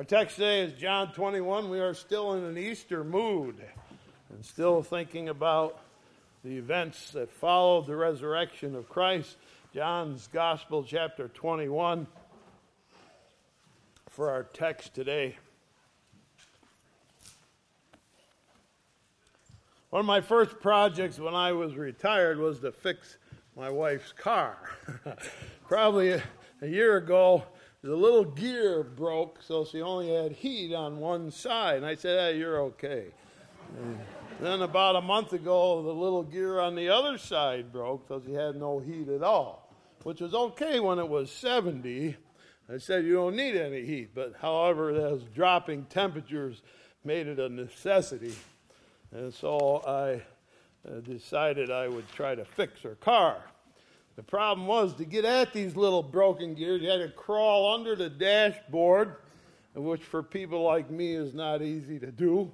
Our text today is John 21. We are still in an Easter mood and still thinking about the events that followed the resurrection of Christ. John's Gospel, chapter 21, for our text today. One of my first projects when I was retired was to fix my wife's car. Probably a, year ago, the little gear broke, so she only had heat on one side. And I said, hey, you're okay. Then about a month ago, the little gear on the other side broke, so she had no heat at all, which was okay when it was 70. I said, you don't need any heat. But however, those dropping temperatures made it a necessity. And so I uh, decided I would try to fix her car. The problem was to get at these little broken gears, you had to crawl under the dashboard, which for people like me is not easy to do,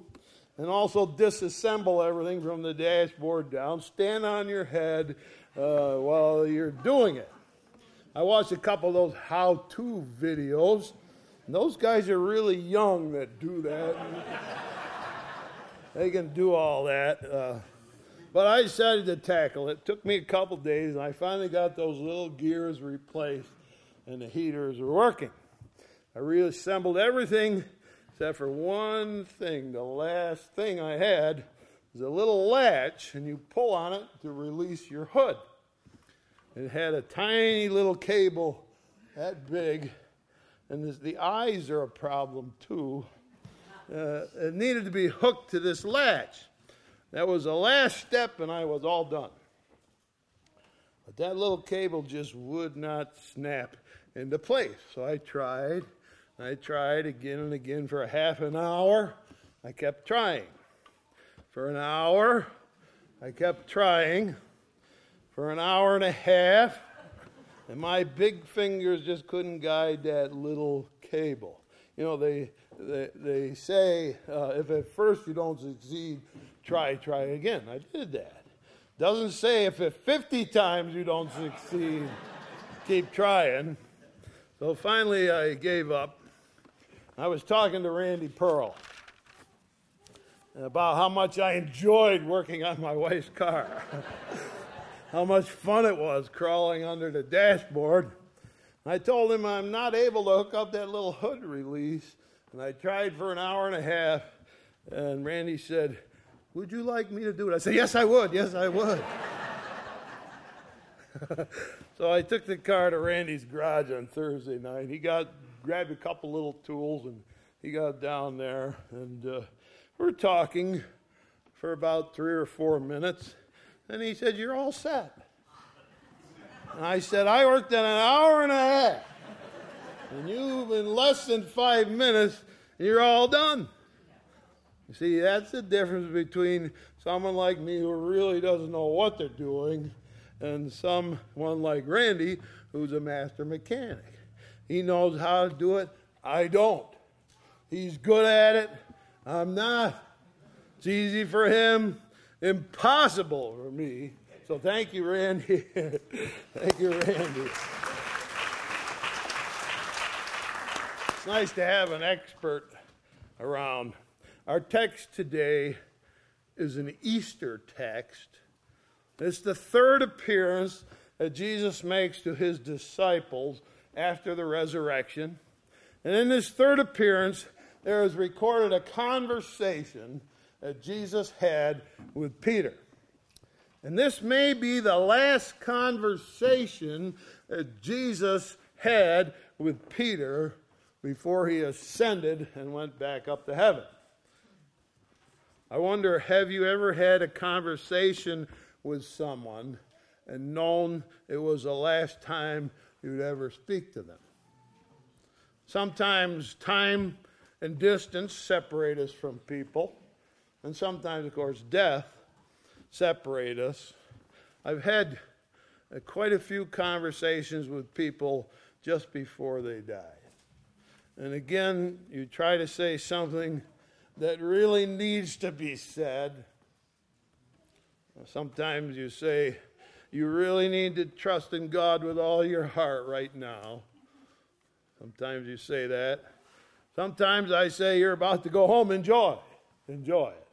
and also disassemble everything from the dashboard down, stand on your head uh, while you're doing it. I watched a couple of those how to videos. And those guys are really young that do that. they can do all that. Uh, but I decided to tackle it. It took me a couple days, and I finally got those little gears replaced, and the heaters are working. I reassembled everything except for one thing. The last thing I had was a little latch, and you pull on it to release your hood. It had a tiny little cable that big, and the eyes are a problem too. Uh, it needed to be hooked to this latch. That was the last step, and I was all done. But that little cable just would not snap into place. So I tried. I tried again and again for a half an hour. I kept trying. For an hour, I kept trying. For an hour and a half, and my big fingers just couldn't guide that little cable. You know, they, they, they say uh, if at first you don't succeed, try, try again. I did that. Doesn't say if at 50 times you don't succeed, keep trying. So finally, I gave up. I was talking to Randy Pearl about how much I enjoyed working on my wife's car, how much fun it was crawling under the dashboard. I told him I'm not able to hook up that little hood release, and I tried for an hour and a half. And Randy said, would you like me to do it? I said, Yes, I would. Yes, I would. so I took the car to Randy's garage on Thursday night. He got grabbed a couple little tools and he got down there and uh, we're talking for about three or four minutes. And he said, You're all set. And I said, I worked in an hour and a half. And you've in less than five minutes, you're all done. You see, that's the difference between someone like me who really doesn't know what they're doing and someone like Randy who's a master mechanic. He knows how to do it. I don't. He's good at it. I'm not. It's easy for him, impossible for me. So thank you, Randy. thank you, Randy. It's nice to have an expert around. Our text today is an Easter text. It's the third appearance that Jesus makes to his disciples after the resurrection. And in this third appearance, there is recorded a conversation that Jesus had with Peter. And this may be the last conversation that Jesus had with Peter before he ascended and went back up to heaven. I wonder have you ever had a conversation with someone and known it was the last time you'd ever speak to them? Sometimes time and distance separate us from people, and sometimes, of course, death separate us. I've had uh, quite a few conversations with people just before they died. And again, you try to say something that really needs to be said. Sometimes you say, you really need to trust in God with all your heart right now. Sometimes you say that. Sometimes I say, You're about to go home, enjoy. Enjoy it.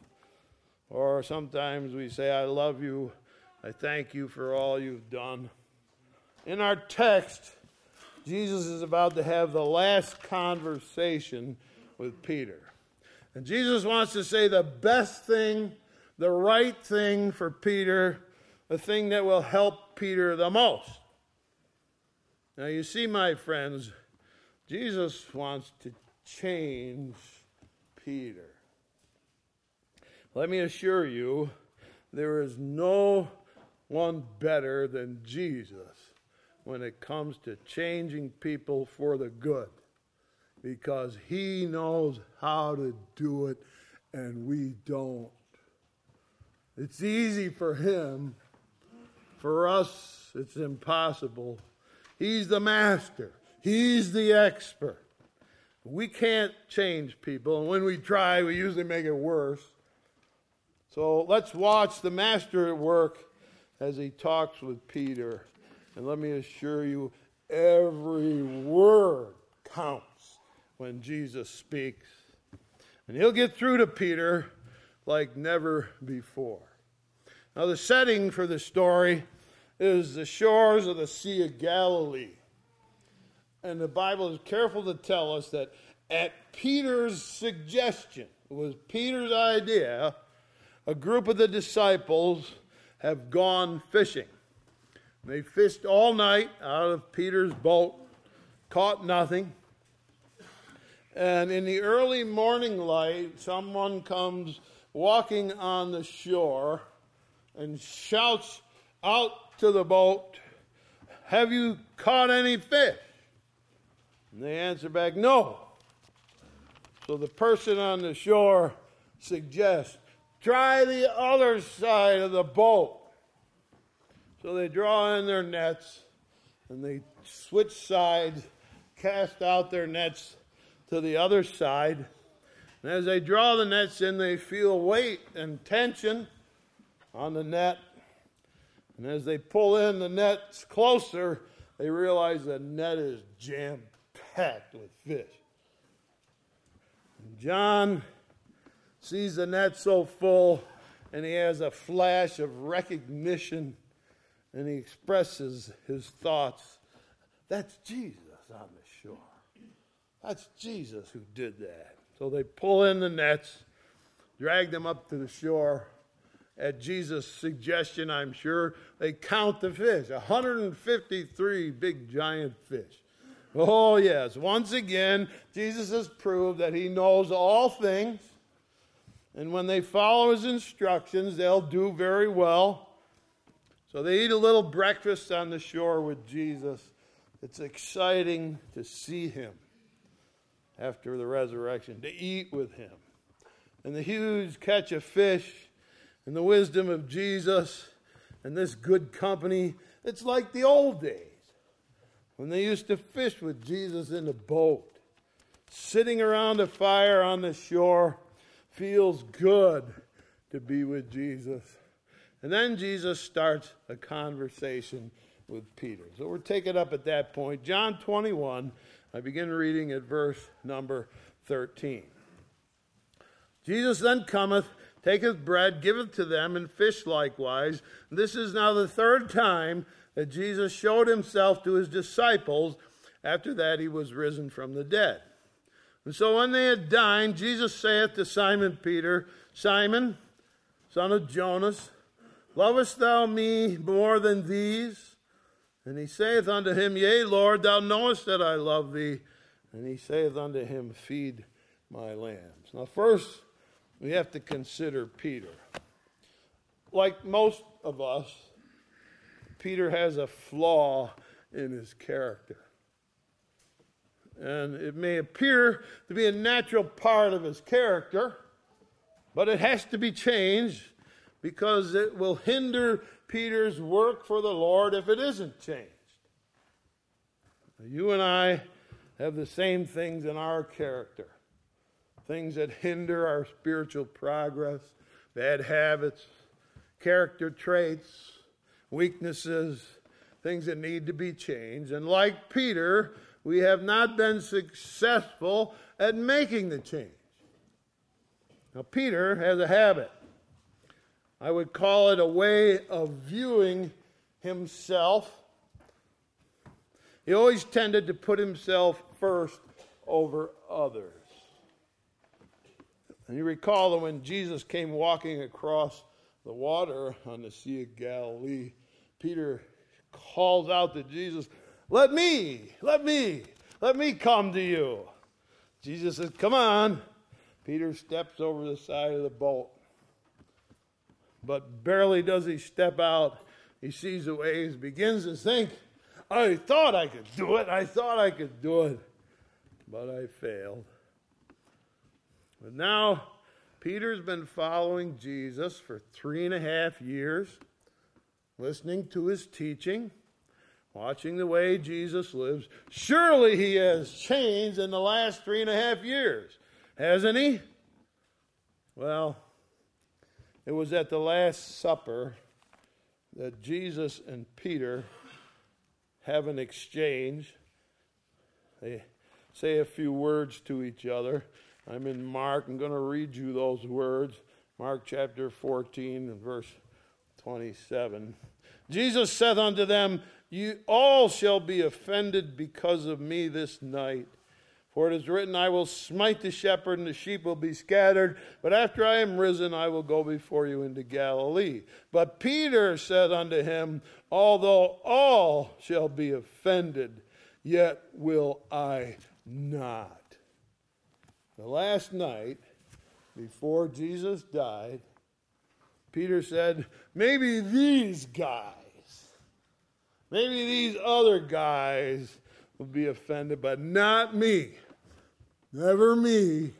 Or sometimes we say, I love you. I thank you for all you've done. In our text, Jesus is about to have the last conversation with Peter. And Jesus wants to say the best thing, the right thing for Peter, the thing that will help Peter the most. Now, you see, my friends, Jesus wants to change Peter. Let me assure you, there is no one better than Jesus when it comes to changing people for the good because he knows how to do it and we don't. It's easy for him. For us, it's impossible. He's the master, he's the expert. We can't change people, and when we try, we usually make it worse. So let's watch the master at work as he talks with Peter. And let me assure you, every word counts when Jesus speaks. And he'll get through to Peter like never before. Now, the setting for the story is the shores of the Sea of Galilee. And the Bible is careful to tell us that at Peter's suggestion, it was Peter's idea, a group of the disciples have gone fishing. They fished all night out of Peter's boat, caught nothing. And in the early morning light, someone comes walking on the shore and shouts out to the boat, Have you caught any fish? And they answer back, No. So the person on the shore suggests, Try the other side of the boat. So they draw in their nets and they switch sides, cast out their nets to the other side. And as they draw the nets in, they feel weight and tension on the net. And as they pull in the nets closer, they realize the net is jam packed with fish. And John sees the net so full, and he has a flash of recognition and he expresses his thoughts. That's Jesus on shore. That's Jesus who did that. So they pull in the nets, drag them up to the shore. At Jesus' suggestion, I'm sure, they count the fish 153 big giant fish. Oh, yes. Once again, Jesus has proved that he knows all things. And when they follow his instructions, they'll do very well. So they eat a little breakfast on the shore with Jesus. It's exciting to see him after the resurrection, to eat with him. And the huge catch of fish and the wisdom of Jesus and this good company. It's like the old days when they used to fish with Jesus in the boat. Sitting around a fire on the shore feels good to be with Jesus. And then Jesus starts a conversation with Peter. So we're taking up at that point. John 21, I begin reading at verse number 13. Jesus then cometh, taketh bread, giveth to them, and fish likewise. This is now the third time that Jesus showed himself to his disciples. After that, he was risen from the dead. And so when they had dined, Jesus saith to Simon Peter, Simon, son of Jonas, Lovest thou me more than these? And he saith unto him, Yea, Lord, thou knowest that I love thee. And he saith unto him, Feed my lambs. Now, first, we have to consider Peter. Like most of us, Peter has a flaw in his character. And it may appear to be a natural part of his character, but it has to be changed because it will hinder Peter's work for the Lord if it isn't changed. You and I have the same things in our character things that hinder our spiritual progress, bad habits, character traits, weaknesses, things that need to be changed. And like Peter, we have not been successful at making the change. Now, Peter has a habit. I would call it a way of viewing himself. He always tended to put himself first over others. And you recall that when Jesus came walking across the water on the Sea of Galilee, Peter calls out to Jesus, Let me, let me, let me come to you. Jesus says, Come on. Peter steps over the side of the boat. But barely does he step out, he sees the waves, begins to think, I thought I could do it. I thought I could do it. But I failed. But now, Peter's been following Jesus for three and a half years, listening to his teaching, watching the way Jesus lives. Surely he has changed in the last three and a half years, hasn't he? Well, it was at the Last Supper that Jesus and Peter have an exchange. They say a few words to each other. I'm in Mark. I'm going to read you those words. Mark chapter 14 and verse 27. Jesus said unto them, You all shall be offended because of me this night. For it is written, I will smite the shepherd, and the sheep will be scattered. But after I am risen, I will go before you into Galilee. But Peter said unto him, Although all shall be offended, yet will I not. The last night, before Jesus died, Peter said, Maybe these guys, maybe these other guys will be offended, but not me. Never me.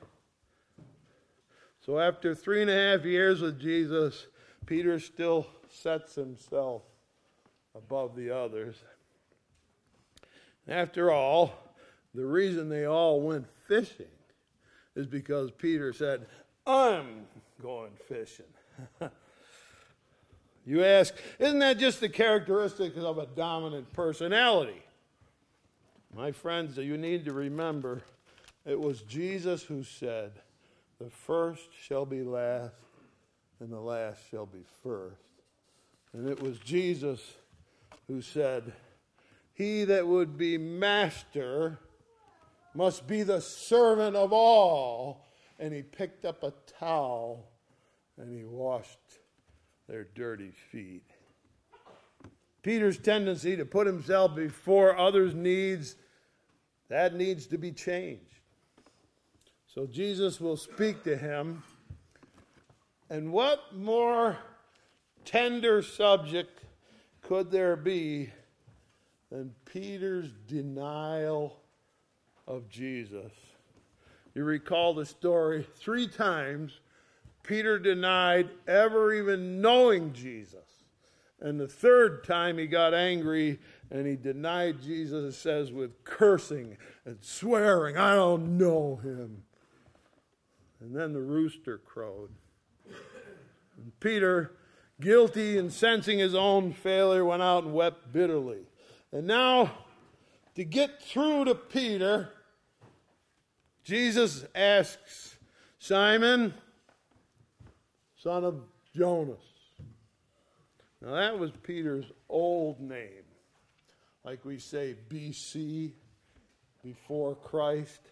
So after three and a half years with Jesus, Peter still sets himself above the others. After all, the reason they all went fishing is because Peter said, I'm going fishing. you ask, isn't that just the characteristics of a dominant personality? My friends, you need to remember it was Jesus who said, The first shall be last, and the last shall be first. And it was Jesus who said, He that would be master must be the servant of all. And he picked up a towel and he washed their dirty feet. Peter's tendency to put himself before others' needs, that needs to be changed. So Jesus will speak to him. And what more tender subject could there be than Peter's denial of Jesus. You recall the story three times Peter denied ever even knowing Jesus. And the third time he got angry and he denied Jesus, it says, with cursing and swearing, I don't know him. And then the rooster crowed. And Peter, guilty and sensing his own failure, went out and wept bitterly. And now, to get through to Peter, Jesus asks Simon, son of Jonas. Now, that was Peter's old name. Like we say, BC, before Christ.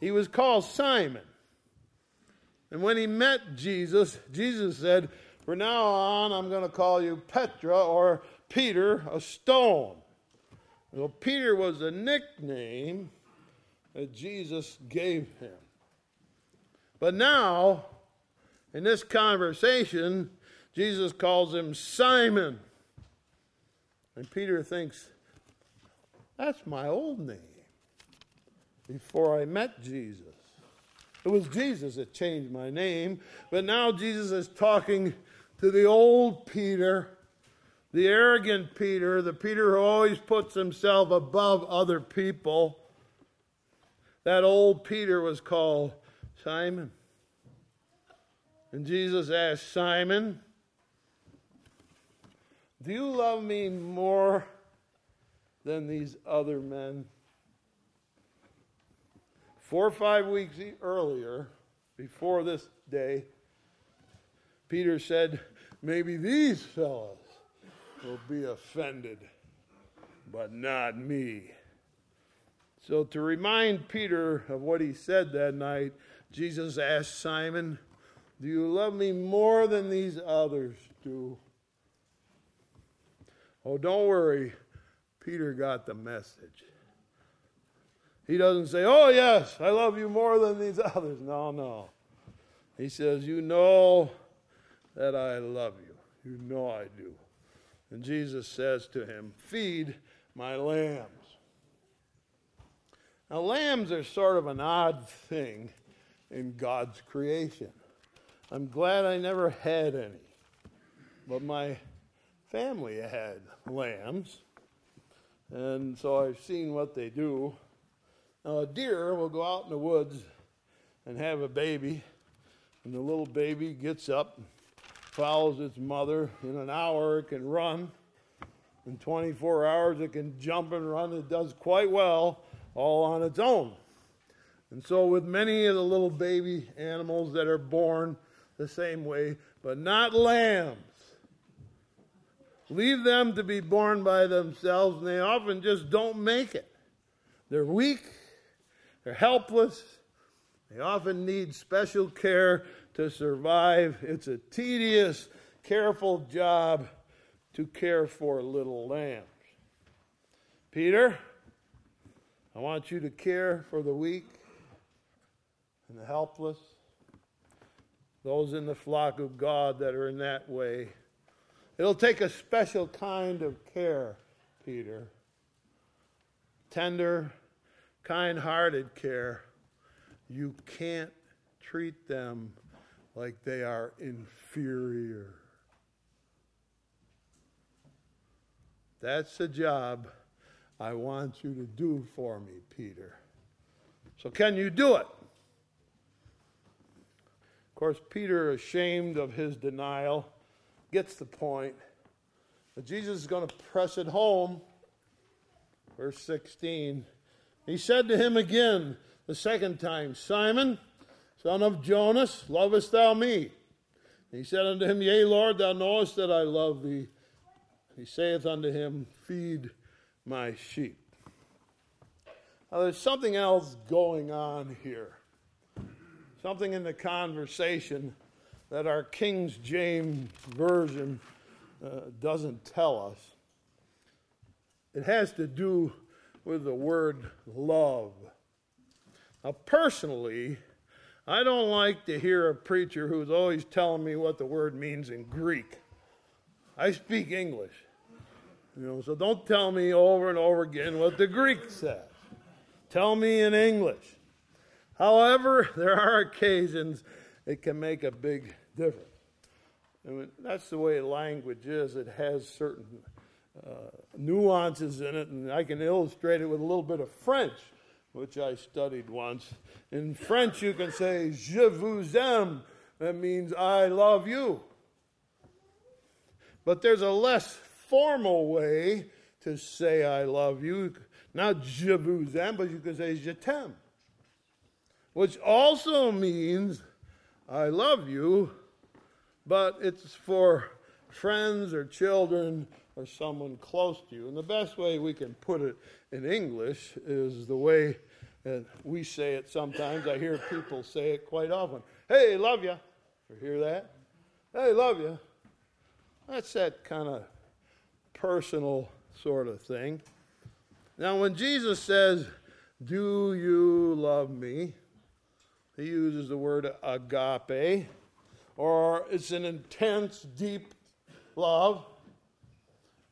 He was called Simon. And when he met Jesus, Jesus said, From now on, I'm going to call you Petra or Peter, a stone. Well, Peter was a nickname that Jesus gave him. But now, in this conversation, Jesus calls him Simon. And Peter thinks, that's my old name before I met Jesus. It was Jesus that changed my name, but now Jesus is talking to the old Peter, the arrogant Peter, the Peter who always puts himself above other people. That old Peter was called Simon. And Jesus asked Simon, Do you love me more than these other men? Four or five weeks earlier, before this day, Peter said, Maybe these fellows will be offended, but not me. So, to remind Peter of what he said that night, Jesus asked Simon, Do you love me more than these others do? Oh, don't worry. Peter got the message. He doesn't say, Oh, yes, I love you more than these others. No, no. He says, You know that I love you. You know I do. And Jesus says to him, Feed my lambs. Now, lambs are sort of an odd thing in God's creation. I'm glad I never had any. But my family had lambs. And so I've seen what they do. Now, a deer will go out in the woods and have a baby, and the little baby gets up, follows its mother. In an hour, it can run. In 24 hours, it can jump and run. It does quite well all on its own. And so, with many of the little baby animals that are born the same way, but not lambs, leave them to be born by themselves, and they often just don't make it. They're weak, they're helpless, they often need special care to survive. It's a tedious, careful job to care for little lambs. Peter, I want you to care for the weak and the helpless, those in the flock of God that are in that way. It'll take a special kind of care, Peter. Tender, kind hearted care. You can't treat them like they are inferior. That's the job I want you to do for me, Peter. So, can you do it? Of course, Peter, ashamed of his denial, gets the point. But Jesus is going to press it home. Verse 16. He said to him again the second time, Simon, son of Jonas, lovest thou me? he said unto him, Yea, Lord, thou knowest that I love thee. He saith unto him, Feed my sheep. Now, there's something else going on here. Something in the conversation that our King James Version uh, doesn't tell us. It has to do with the word love. Now, personally, I don't like to hear a preacher who's always telling me what the word means in Greek. I speak English. You know, so don't tell me over and over again what the Greek says. Tell me in English. However, there are occasions it can make a big difference. And that's the way language is. It has certain uh, nuances in it, and I can illustrate it with a little bit of French, which I studied once. In French, you can say, Je vous aime. That means I love you. But there's a less formal way to say I love you. Not je vous aime, but you can say je t'aime. Which also means I love you, but it's for friends or children or someone close to you. And the best way we can put it in English is the way that we say it sometimes. I hear people say it quite often. Hey, love you. You hear that? Hey, love you. That's that kind of personal sort of thing. Now, when Jesus says, Do you love me? He uses the word agape, or it's an intense, deep love.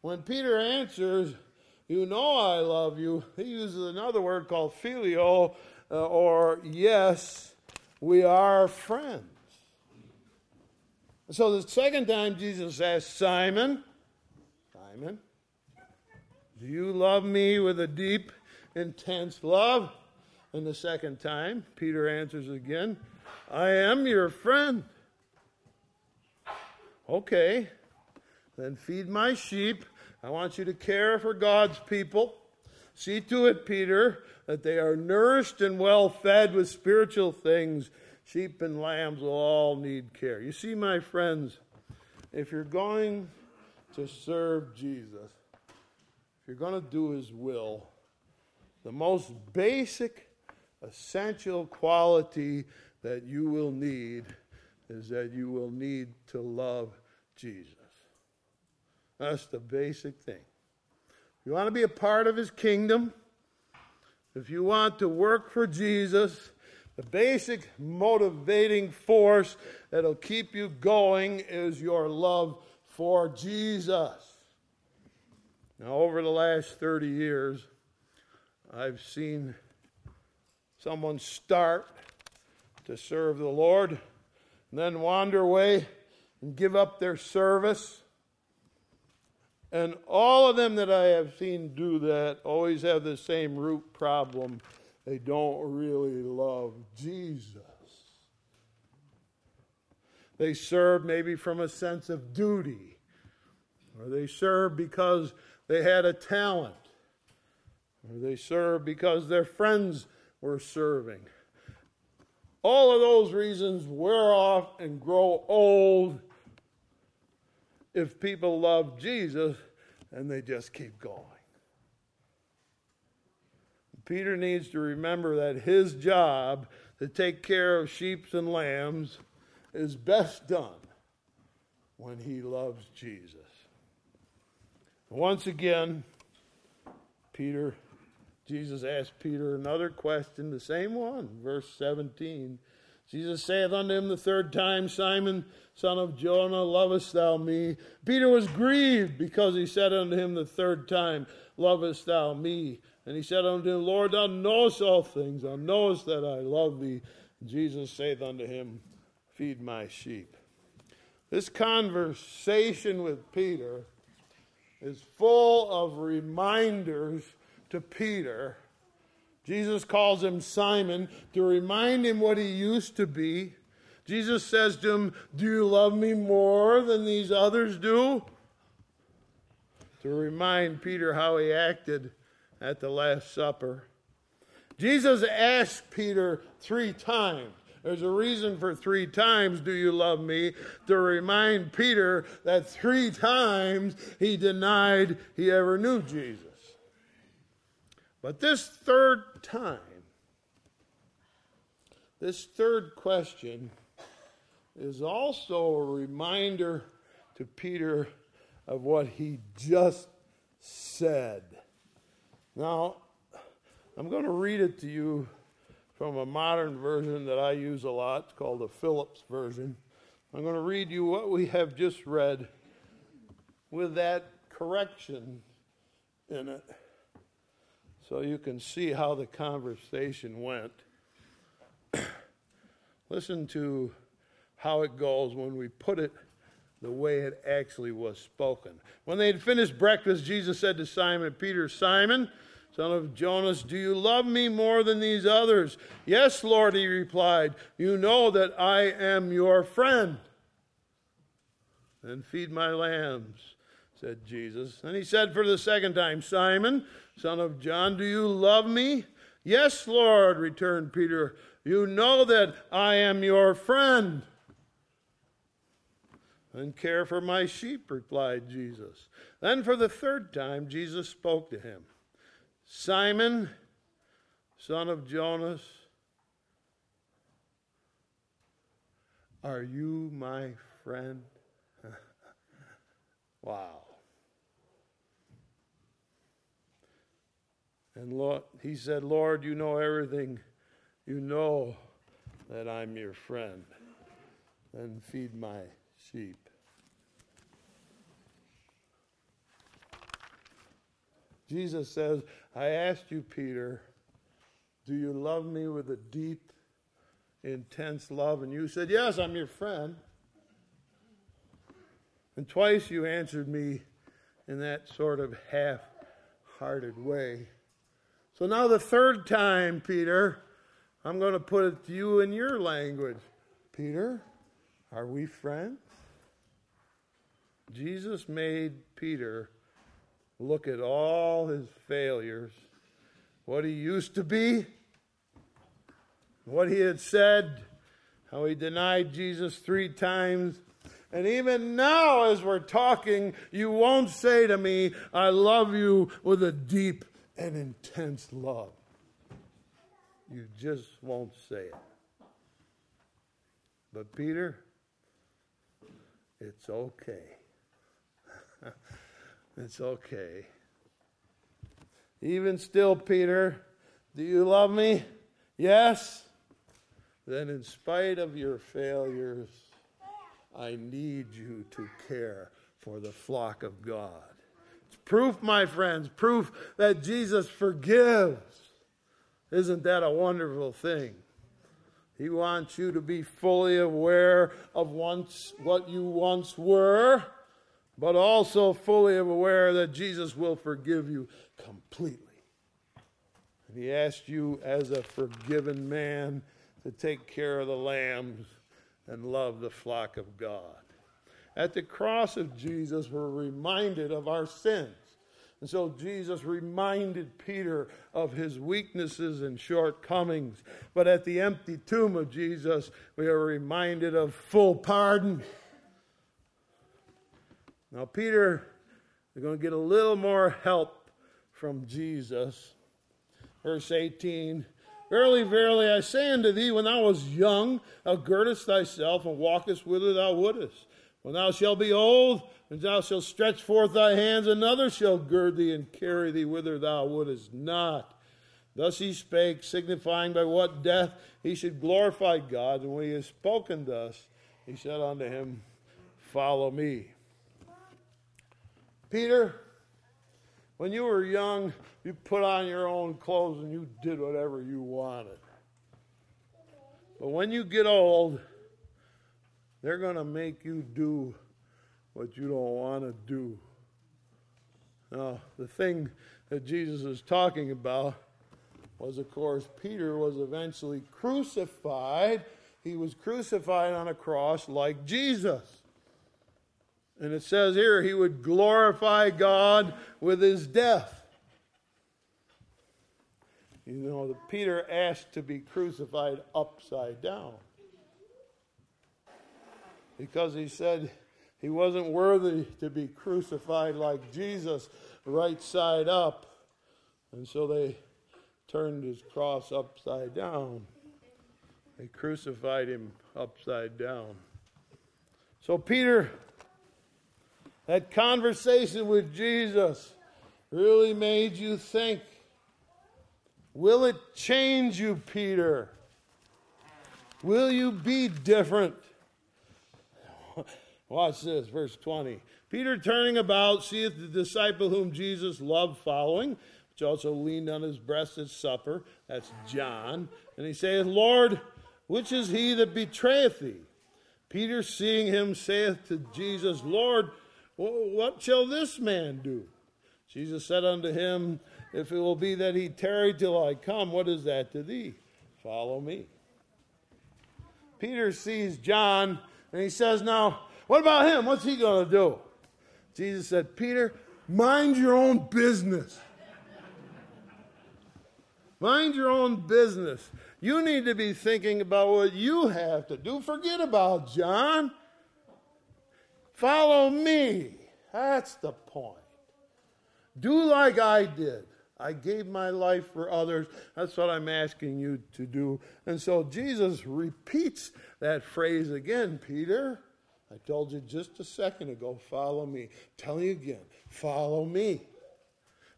When Peter answers, You know I love you, he uses another word called phileo, uh, or yes, we are friends. So the second time Jesus asks Simon, Simon, do you love me with a deep, intense love? And the second time, Peter answers again, I am your friend. Okay, then feed my sheep. I want you to care for God's people. See to it, Peter, that they are nourished and well fed with spiritual things. Sheep and lambs will all need care. You see, my friends, if you're going to serve Jesus, if you're going to do his will, the most basic, essential quality that you will need is that you will need to love Jesus. That's the basic thing. If you want to be a part of his kingdom, if you want to work for Jesus, the basic motivating force that'll keep you going is your love for Jesus. Now, over the last 30 years, I've seen someone start to serve the Lord and then wander away and give up their service. And all of them that I have seen do that always have the same root problem. They don't really love Jesus. They serve maybe from a sense of duty, or they serve because they had a talent, or they serve because their friends were serving. All of those reasons wear off and grow old if people love Jesus and they just keep going. Peter needs to remember that his job to take care of sheep and lambs is best done when he loves Jesus. Once again, Peter Jesus asked Peter another question, the same one, verse 17. Jesus saith unto him the third time, Simon, son of Jonah, lovest thou me? Peter was grieved because he said unto him the third time, Lovest thou me? And he said unto him, Lord, thou knowest all things, thou knowest that I love thee. Jesus saith unto him, Feed my sheep. This conversation with Peter is full of reminders to Peter. Jesus calls him Simon to remind him what he used to be. Jesus says to him, Do you love me more than these others do? To remind Peter how he acted at the Last Supper. Jesus asked Peter three times. There's a reason for three times, do you love me? To remind Peter that three times he denied he ever knew Jesus. But this third time, this third question is also a reminder to Peter of what he just said. Now, I'm going to read it to you from a modern version that I use a lot. It's called the Phillips version. I'm going to read you what we have just read with that correction in it so you can see how the conversation went. Listen to how it goes when we put it the way it actually was spoken. When they had finished breakfast, Jesus said to Simon Peter, Simon, son of Jonas, do you love me more than these others? Yes, Lord, he replied. You know that I am your friend. Then feed my lambs, said Jesus. And he said for the second time, Simon, son of John, do you love me? Yes, Lord, returned Peter. You know that I am your friend. And care for my sheep, replied Jesus. Then for the third time, Jesus spoke to him Simon, son of Jonas, are you my friend? wow. And Lord, he said, Lord, you know everything. You know that I'm your friend. And feed my sheep. Jesus says, I asked you, Peter, do you love me with a deep, intense love? And you said, Yes, I'm your friend. And twice you answered me in that sort of half hearted way. So now, the third time, Peter, I'm going to put it to you in your language. Peter, are we friends? Jesus made Peter look at all his failures what he used to be, what he had said, how he denied Jesus three times. And even now, as we're talking, you won't say to me, I love you with a deep and intense love. You just won't say it. But, Peter, it's okay. it's okay. Even still, Peter, do you love me? Yes? Then, in spite of your failures, I need you to care for the flock of God. Proof, my friends, proof that Jesus forgives. Isn't that a wonderful thing? He wants you to be fully aware of once what you once were, but also fully aware that Jesus will forgive you completely. And he asked you as a forgiven man to take care of the lambs and love the flock of God. At the cross of Jesus, we're reminded of our sins. And so Jesus reminded Peter of his weaknesses and shortcomings. But at the empty tomb of Jesus, we are reminded of full pardon. Now, Peter is going to get a little more help from Jesus. Verse 18 Verily, verily, I say unto thee, when thou wast young, thou girdest thyself and walkest whither thou wouldest. When thou shalt be old, and thou shalt stretch forth thy hands, another shall gird thee and carry thee whither thou wouldest not. Thus he spake, signifying by what death he should glorify God. And when he had spoken thus, he said unto him, Follow me. Peter, when you were young, you put on your own clothes and you did whatever you wanted. But when you get old, they're going to make you do what you don't want to do. Now, the thing that Jesus is talking about was, of course, Peter was eventually crucified. He was crucified on a cross like Jesus. And it says here he would glorify God with his death. You know, Peter asked to be crucified upside down because he said he wasn't worthy to be crucified like Jesus, right side up. And so they turned his cross upside down. They crucified him upside down. So, Peter, that conversation with Jesus really made you think. Will it change you, Peter? Will you be different? Watch this, verse 20. Peter turning about seeth the disciple whom Jesus loved following, which also leaned on his breast at supper. That's John. And he saith, Lord, which is he that betrayeth thee? Peter, seeing him, saith to Jesus, Lord, what shall this man do? Jesus said unto him, If it will be that he tarry till I come, what is that to thee? Follow me. Peter sees John and he says, Now, what about him? What's he going to do? Jesus said, Peter, mind your own business. Mind your own business. You need to be thinking about what you have to do. Forget about John. Follow me. That's the point. Do like I did. I gave my life for others. That's what I'm asking you to do. And so Jesus repeats that phrase again, Peter. I told you just a second ago, follow me. Tell you again, follow me.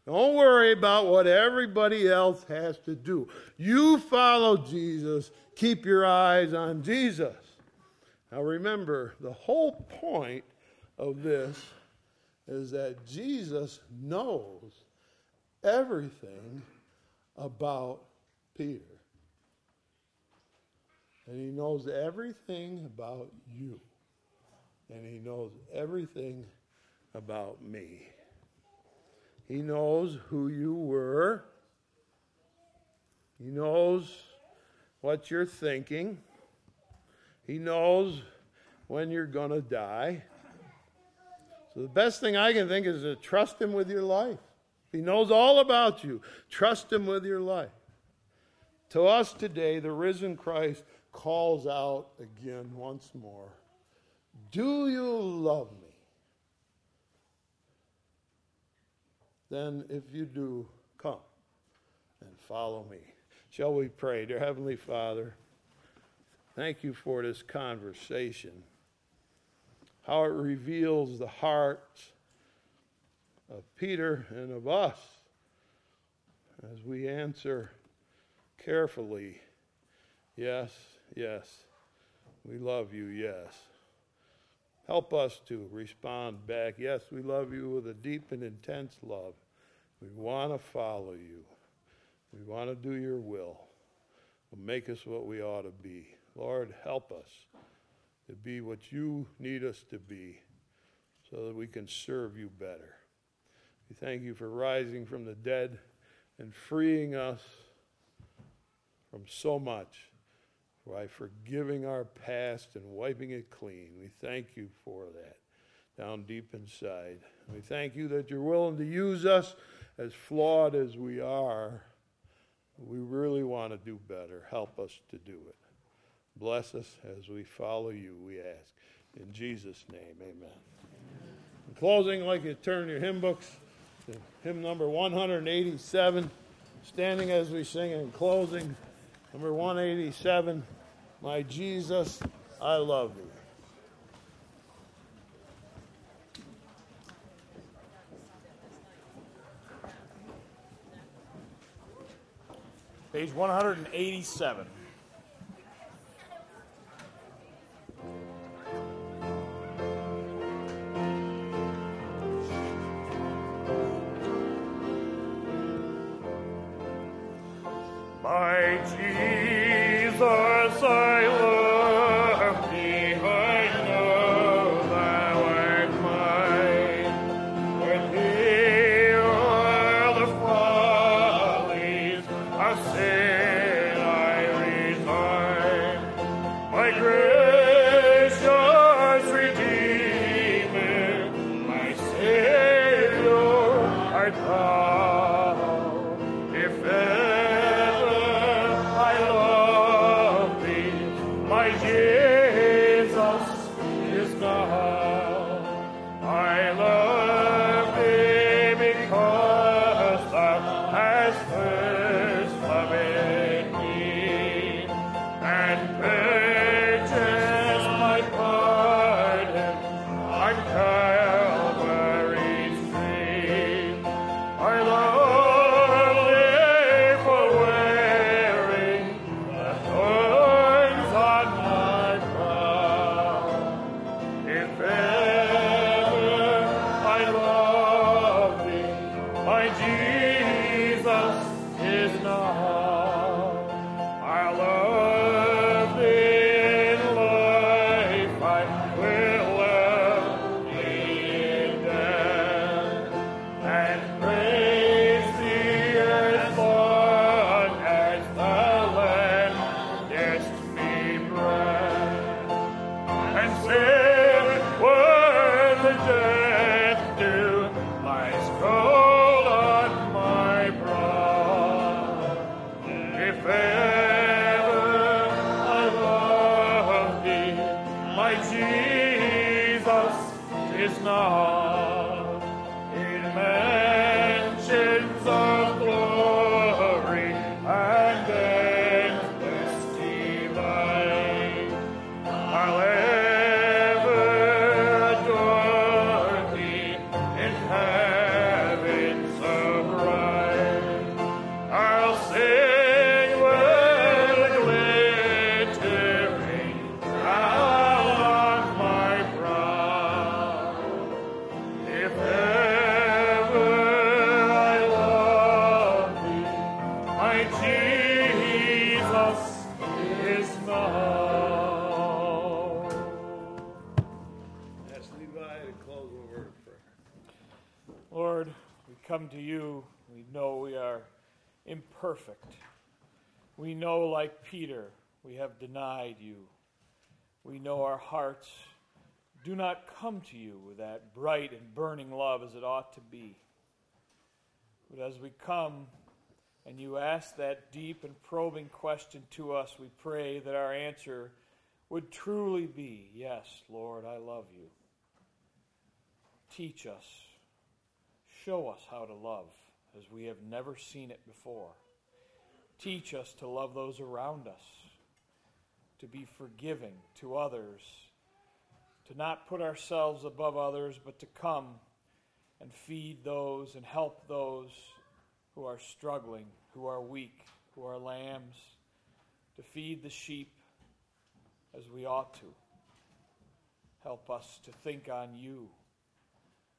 Don't worry about what everybody else has to do. You follow Jesus. Keep your eyes on Jesus. Now remember, the whole point of this is that Jesus knows everything about Peter. And he knows everything about you and He knows everything about me. He knows who you were, He knows what you're thinking, He knows when you're going to die. So the best thing I can think is to trust Him with your life. He knows all about you. Trust Him with your life. To us today, the risen Christ calls out again once more Do you love me? Then, if you do, come and follow me. Shall we pray? Dear Heavenly Father, thank you for this conversation, how it reveals the hearts of Peter and of us as we answer carefully yes, yes, we love you, yes. Help us to respond back. Yes, we love you with a deep and intense love. We want to follow you. We want to do your will. Make us what we ought to be. Lord, help us to be what you need us to be so that we can serve you better. We thank you for rising from the dead and freeing us from so much by forgiving our past and wiping it clean. We thank you for that down deep inside. We thank you that you're willing to use us as flawed as we are. We really want to do better. Help us to do it. Bless us as we follow you, we ask. In Jesus' name, amen. In closing, like you turn your hymn books to hymn number 187, standing as we sing in closing. Number 187, My Jesus, I love you. Page 187. Peter, hearts do not come to you with that bright and burning love as it ought to be. But as we come and you ask that deep and probing question to us, we pray that our answer would truly be Yes, Lord, I love you. Teach us, show us how to love as we have never seen it before. Teach us to love those around us, to be forgiving to others, to not put ourselves above others, but to come and feed those and help those who are struggling, who are weak, who are lambs, to feed the sheep as we ought to. Help us to think on you,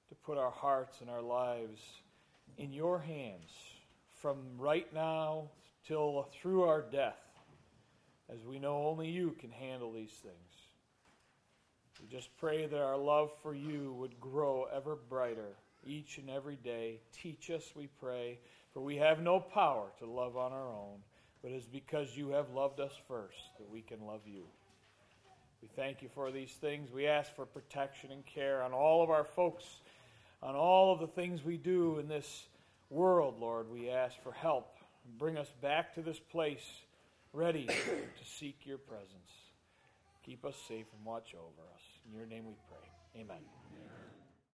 to put our hearts and our lives in your hands from right now till through our death, as we know only you can handle these things. We just pray that our love for you would grow ever brighter each and every day. Teach us, we pray, for we have no power to love on our own, but it's because you have loved us first that we can love you. We thank you for these things. We ask for protection and care on all of our folks, on all of the things we do in this world, Lord. We ask for help. Bring us back to this place ready to seek your presence. Keep us safe and watch over us. In your name we pray. Amen.